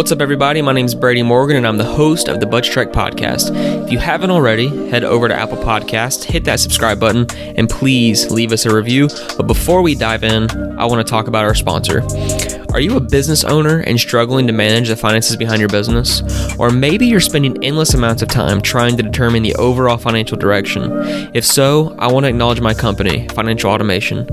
What's up, everybody? My name is Brady Morgan, and I'm the host of the Budget Trek podcast. If you haven't already, head over to Apple Podcasts, hit that subscribe button, and please leave us a review. But before we dive in, I want to talk about our sponsor. Are you a business owner and struggling to manage the finances behind your business? Or maybe you're spending endless amounts of time trying to determine the overall financial direction? If so, I want to acknowledge my company, Financial Automation.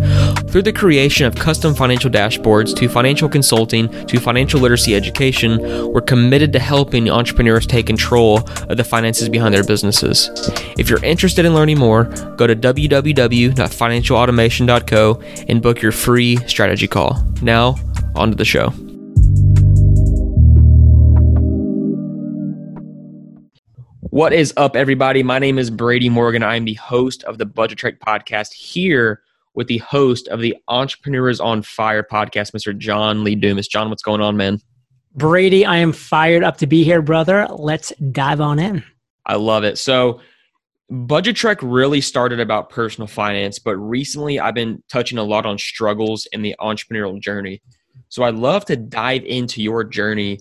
Through the creation of custom financial dashboards to financial consulting to financial literacy education, we're committed to helping entrepreneurs take control of the finances behind their businesses. If you're interested in learning more, go to www.financialautomation.co and book your free strategy call. Now, on to the show. What is up, everybody? My name is Brady Morgan. I am the host of the Budget Trek podcast here with the host of the Entrepreneurs on Fire podcast, Mr. John Lee Dumas. John, what's going on, man? Brady, I am fired up to be here, brother. Let's dive on in. I love it. So, Budget Trek really started about personal finance, but recently I've been touching a lot on struggles in the entrepreneurial journey. So I'd love to dive into your journey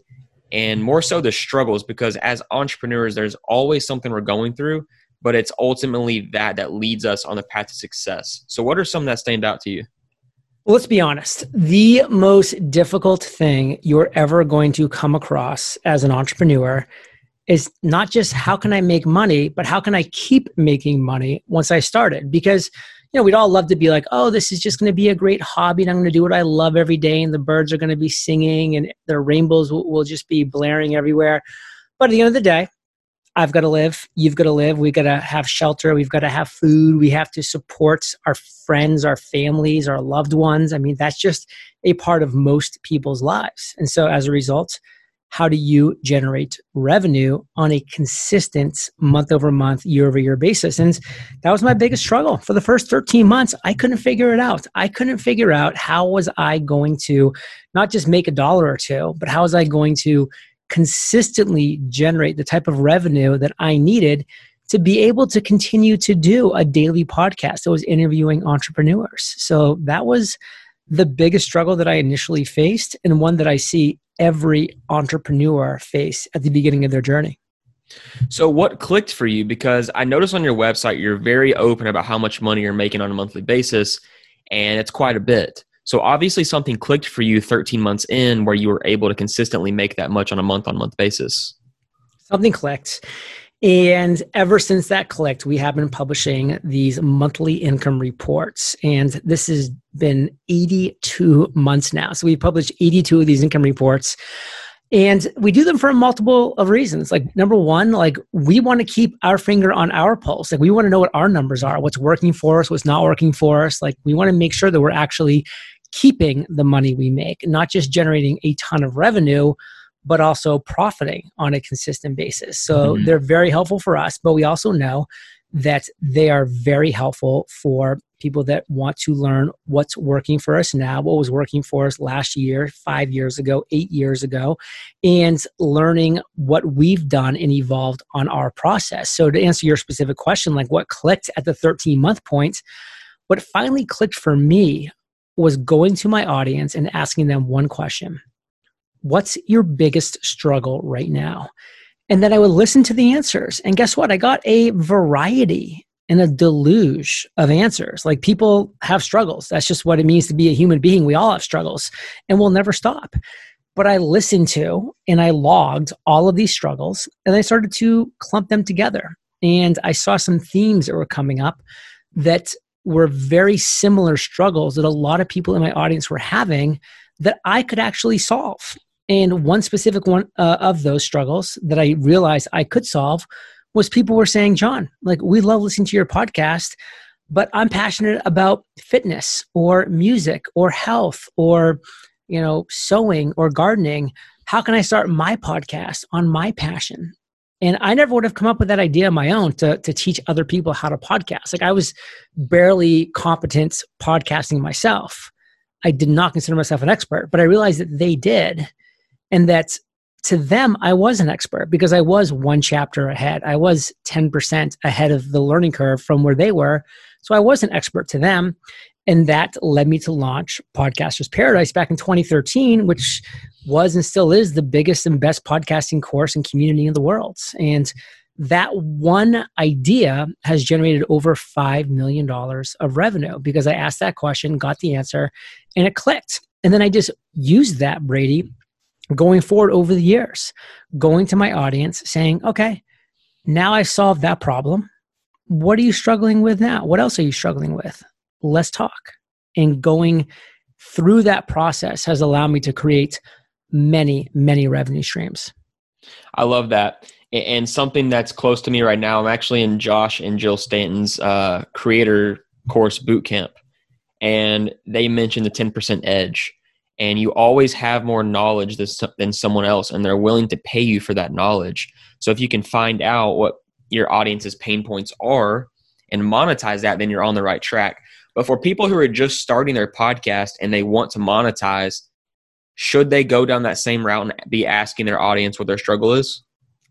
and more so the struggles because as entrepreneurs, there's always something we're going through, but it's ultimately that that leads us on the path to success. So what are some that stand out to you? Well, let's be honest. The most difficult thing you're ever going to come across as an entrepreneur is not just how can I make money, but how can I keep making money once I started? Because you know, we'd all love to be like, oh, this is just going to be a great hobby and I'm going to do what I love every day and the birds are going to be singing and the rainbows will, will just be blaring everywhere. But at the end of the day, I've got to live. You've got to live. We've got to have shelter. We've got to have food. We have to support our friends, our families, our loved ones. I mean, that's just a part of most people's lives. And so as a result, how do you generate revenue on a consistent month over month, year over year basis? And that was my biggest struggle for the first 13 months. I couldn't figure it out. I couldn't figure out how was I going to not just make a dollar or two, but how was I going to consistently generate the type of revenue that I needed to be able to continue to do a daily podcast that was interviewing entrepreneurs. So that was the biggest struggle that I initially faced and one that I see every entrepreneur face at the beginning of their journey. So, what clicked for you? Because I noticed on your website you're very open about how much money you're making on a monthly basis, and it's quite a bit. So, obviously, something clicked for you 13 months in where you were able to consistently make that much on a month on month basis. Something clicked. And ever since that clicked, we have been publishing these monthly income reports. And this has been 82 months now. So we published 82 of these income reports. And we do them for a multiple of reasons. Like number one, like we want to keep our finger on our pulse. Like we want to know what our numbers are, what's working for us, what's not working for us. Like we want to make sure that we're actually keeping the money we make, not just generating a ton of revenue, but also profiting on a consistent basis. So mm-hmm. they're very helpful for us, but we also know that they are very helpful for people that want to learn what's working for us now, what was working for us last year, five years ago, eight years ago, and learning what we've done and evolved on our process. So, to answer your specific question, like what clicked at the 13 month point, what finally clicked for me was going to my audience and asking them one question What's your biggest struggle right now? And then I would listen to the answers. And guess what? I got a variety and a deluge of answers. Like people have struggles. That's just what it means to be a human being. We all have struggles and we'll never stop. But I listened to and I logged all of these struggles and I started to clump them together. And I saw some themes that were coming up that were very similar struggles that a lot of people in my audience were having that I could actually solve. And one specific one uh, of those struggles that I realized I could solve was people were saying, John, like, we love listening to your podcast, but I'm passionate about fitness or music or health or, you know, sewing or gardening. How can I start my podcast on my passion? And I never would have come up with that idea on my own to, to teach other people how to podcast. Like I was barely competent podcasting myself. I did not consider myself an expert, but I realized that they did and that to them i was an expert because i was one chapter ahead i was 10% ahead of the learning curve from where they were so i was an expert to them And that led me to launch Podcasters Paradise back in 2013, which was and still is the biggest and best podcasting course and community in the world. And that one idea has generated over $5 million of revenue because I asked that question, got the answer, and it clicked. And then I just used that, Brady, going forward over the years, going to my audience saying, okay, now I solved that problem. What are you struggling with now? What else are you struggling with? Let's talk. And going through that process has allowed me to create many, many revenue streams. I love that. And something that's close to me right now, I'm actually in Josh and Jill Stanton's uh, creator course boot camp, and they mentioned the 10% edge. And you always have more knowledge than someone else, and they're willing to pay you for that knowledge. So if you can find out what your audience's pain points are and monetize that, then you're on the right track. But for people who are just starting their podcast and they want to monetize, should they go down that same route and be asking their audience what their struggle is?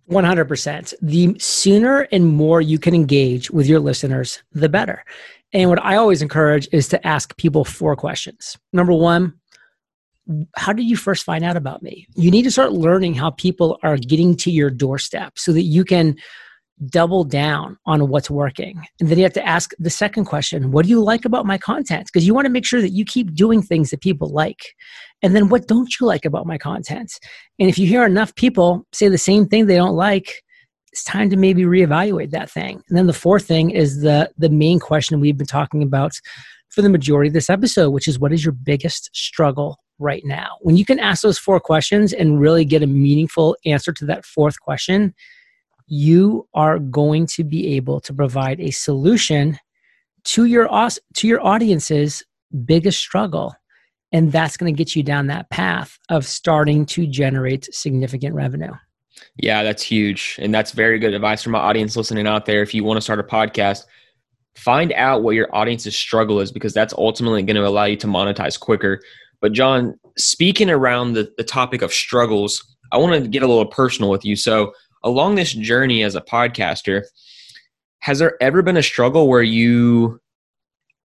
100%. The sooner and more you can engage with your listeners, the better. And what I always encourage is to ask people four questions. Number one, how did you first find out about me? You need to start learning how people are getting to your doorstep so that you can double down on what's working. And then you have to ask the second question What do you like about my content? Because you want to make sure that you keep doing things that people like. And then what don't you like about my content? And if you hear enough people say the same thing they don't like, it's time to maybe reevaluate that thing. And then the fourth thing is the the main question we've been talking about for the majority of this episode, which is what is your biggest struggle right now? When you can ask those four questions and really get a meaningful answer to that fourth question, you are going to be able to provide a solution to your to your audience's biggest struggle. And that's going to get you down that path of starting to generate significant revenue. Yeah that's huge. And that's very good advice from my audience listening out there. If you want to start a podcast find out what your audience's struggle is because that's ultimately going to allow you to monetize quicker but john speaking around the, the topic of struggles i want to get a little personal with you so along this journey as a podcaster, has there ever been a struggle where you,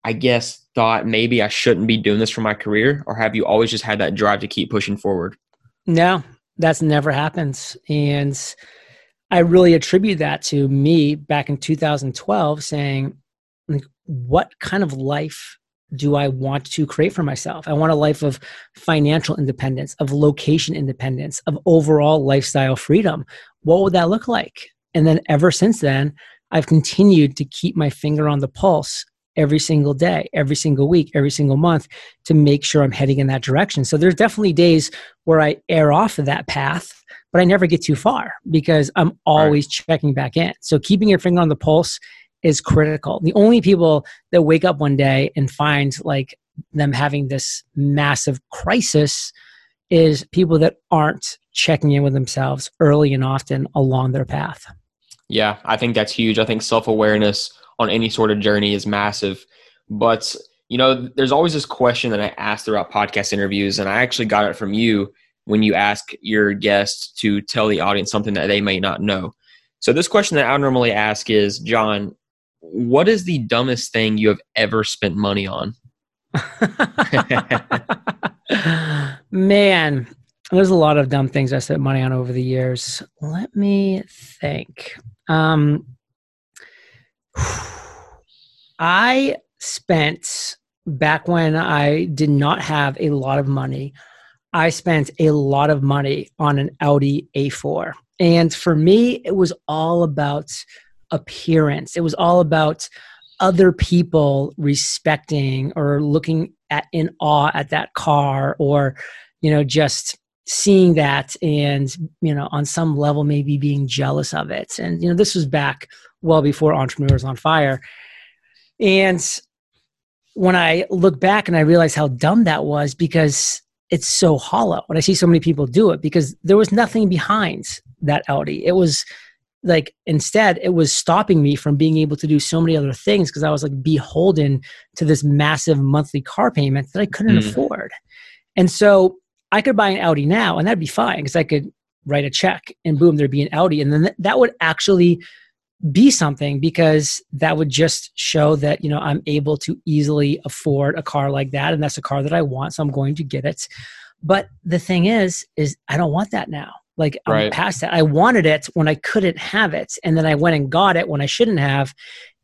I guess, thought maybe I shouldn't be doing this for my career? Or have you always just had that drive to keep pushing forward? No, that's never happened. And I really attribute that to me back in 2012 saying, like, what kind of life do I want to create for myself? I want a life of financial independence, of location independence, of overall lifestyle freedom. What would that look like? And then ever since then, I've continued to keep my finger on the pulse every single day, every single week, every single month to make sure I'm heading in that direction. So there's definitely days where I err off of that path, but I never get too far because I'm always right. checking back in. So keeping your finger on the pulse is critical. The only people that wake up one day and find like them having this massive crisis is people that aren't checking in with themselves early and often along their path. Yeah, I think that's huge. I think self awareness on any sort of journey is massive. But, you know, there's always this question that I ask throughout podcast interviews, and I actually got it from you when you ask your guests to tell the audience something that they may not know. So, this question that I normally ask is John, what is the dumbest thing you have ever spent money on? Man, there's a lot of dumb things I spent money on over the years. Let me think. Um, I spent back when I did not have a lot of money. I spent a lot of money on an Audi A4. And for me, it was all about appearance. It was all about other people respecting or looking at in awe at that car or you know just seeing that and you know on some level maybe being jealous of it. And you know this was back well before entrepreneurs on fire. And when i look back and i realize how dumb that was because it's so hollow when i see so many people do it because there was nothing behind that audi. It was like instead it was stopping me from being able to do so many other things because i was like beholden to this massive monthly car payment that i couldn't mm. afford. And so i could buy an audi now and that'd be fine because i could write a check and boom there'd be an audi. And then th- that would actually be something because that would just show that you know i'm able to easily afford a car like that and that's a car that i want so i'm going to get it. But the thing is is i don't want that now like um, right. i'm past that i wanted it when i couldn't have it and then i went and got it when i shouldn't have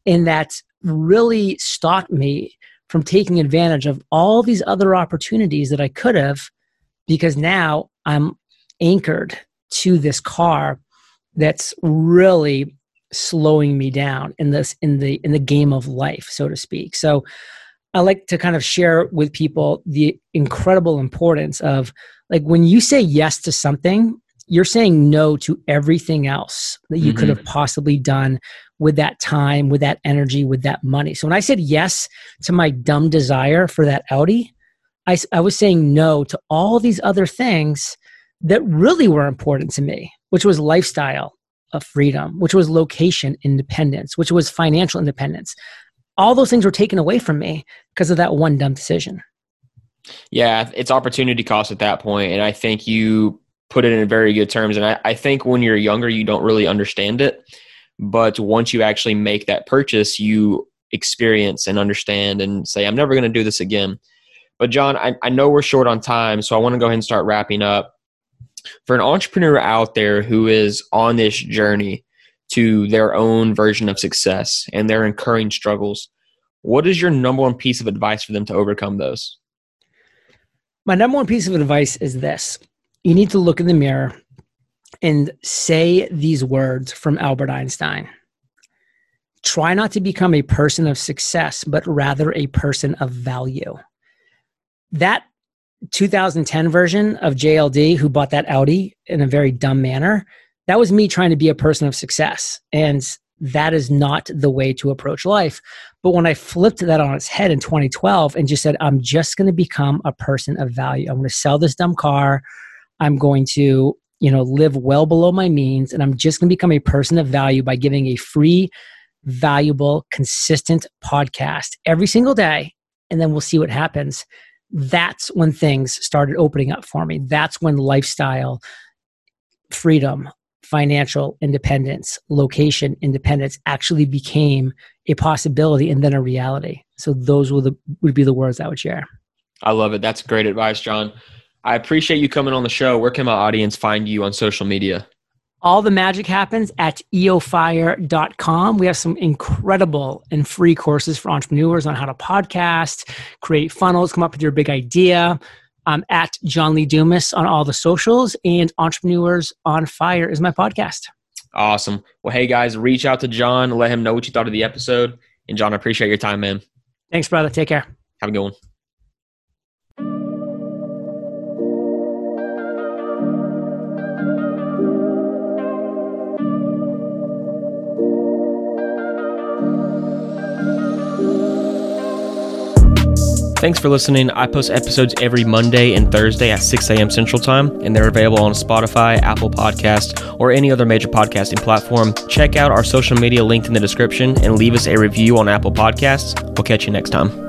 and that really stopped me from taking advantage of all these other opportunities that i could have because now i'm anchored to this car that's really slowing me down in this in the in the game of life so to speak so i like to kind of share with people the incredible importance of like when you say yes to something you're saying no to everything else that you mm-hmm. could have possibly done with that time with that energy with that money so when i said yes to my dumb desire for that audi i, I was saying no to all these other things that really were important to me which was lifestyle of freedom, which was location independence, which was financial independence. All those things were taken away from me because of that one dumb decision. Yeah, it's opportunity cost at that point, And I think you put it in very good terms. And I, I think when you're younger, you don't really understand it. But once you actually make that purchase, you experience and understand and say, I'm never going to do this again. But, John, I, I know we're short on time, so I want to go ahead and start wrapping up for an entrepreneur out there who is on this journey to their own version of success and they're incurring struggles, what is your number one piece of advice for them to overcome those? My number one piece of advice is this you need to look in the mirror and say these words from Albert Einstein. Try not to become a person of success, but rather a person of value. That 2010 version of JLD who bought that Audi in a very dumb manner, that was me trying to be a person of success. And that is not the way to approach life. But when I flipped that on its head in 2012 and just said, I'm just going to become a person of value, I'm going to sell this dumb car. I'm going to, you know, live well below my means. And I'm just going to become a person of value by giving a free, valuable, consistent podcast every single day. And then we'll see what happens that's when things started opening up for me. That's when lifestyle, freedom, financial independence, location independence actually became a possibility and then a reality. So those would, the, would be the words I would share. I love it. That's great advice, John. I appreciate you coming on the show. Where can my audience find you on social media? All the magic happens at eofire.com. We have some incredible and free courses for entrepreneurs on how to podcast, create funnels, come up with your big idea. I'm at John Lee Dumas on all the socials, and Entrepreneurs on Fire is my podcast. Awesome. Well, hey guys, reach out to John, let him know what you thought of the episode. And John, I appreciate your time, man. Thanks, brother. Take care. Have a good one. Thanks for listening. I post episodes every Monday and Thursday at 6 a.m. Central Time, and they're available on Spotify, Apple Podcast, or any other major podcasting platform. Check out our social media linked in the description and leave us a review on Apple Podcasts. We'll catch you next time.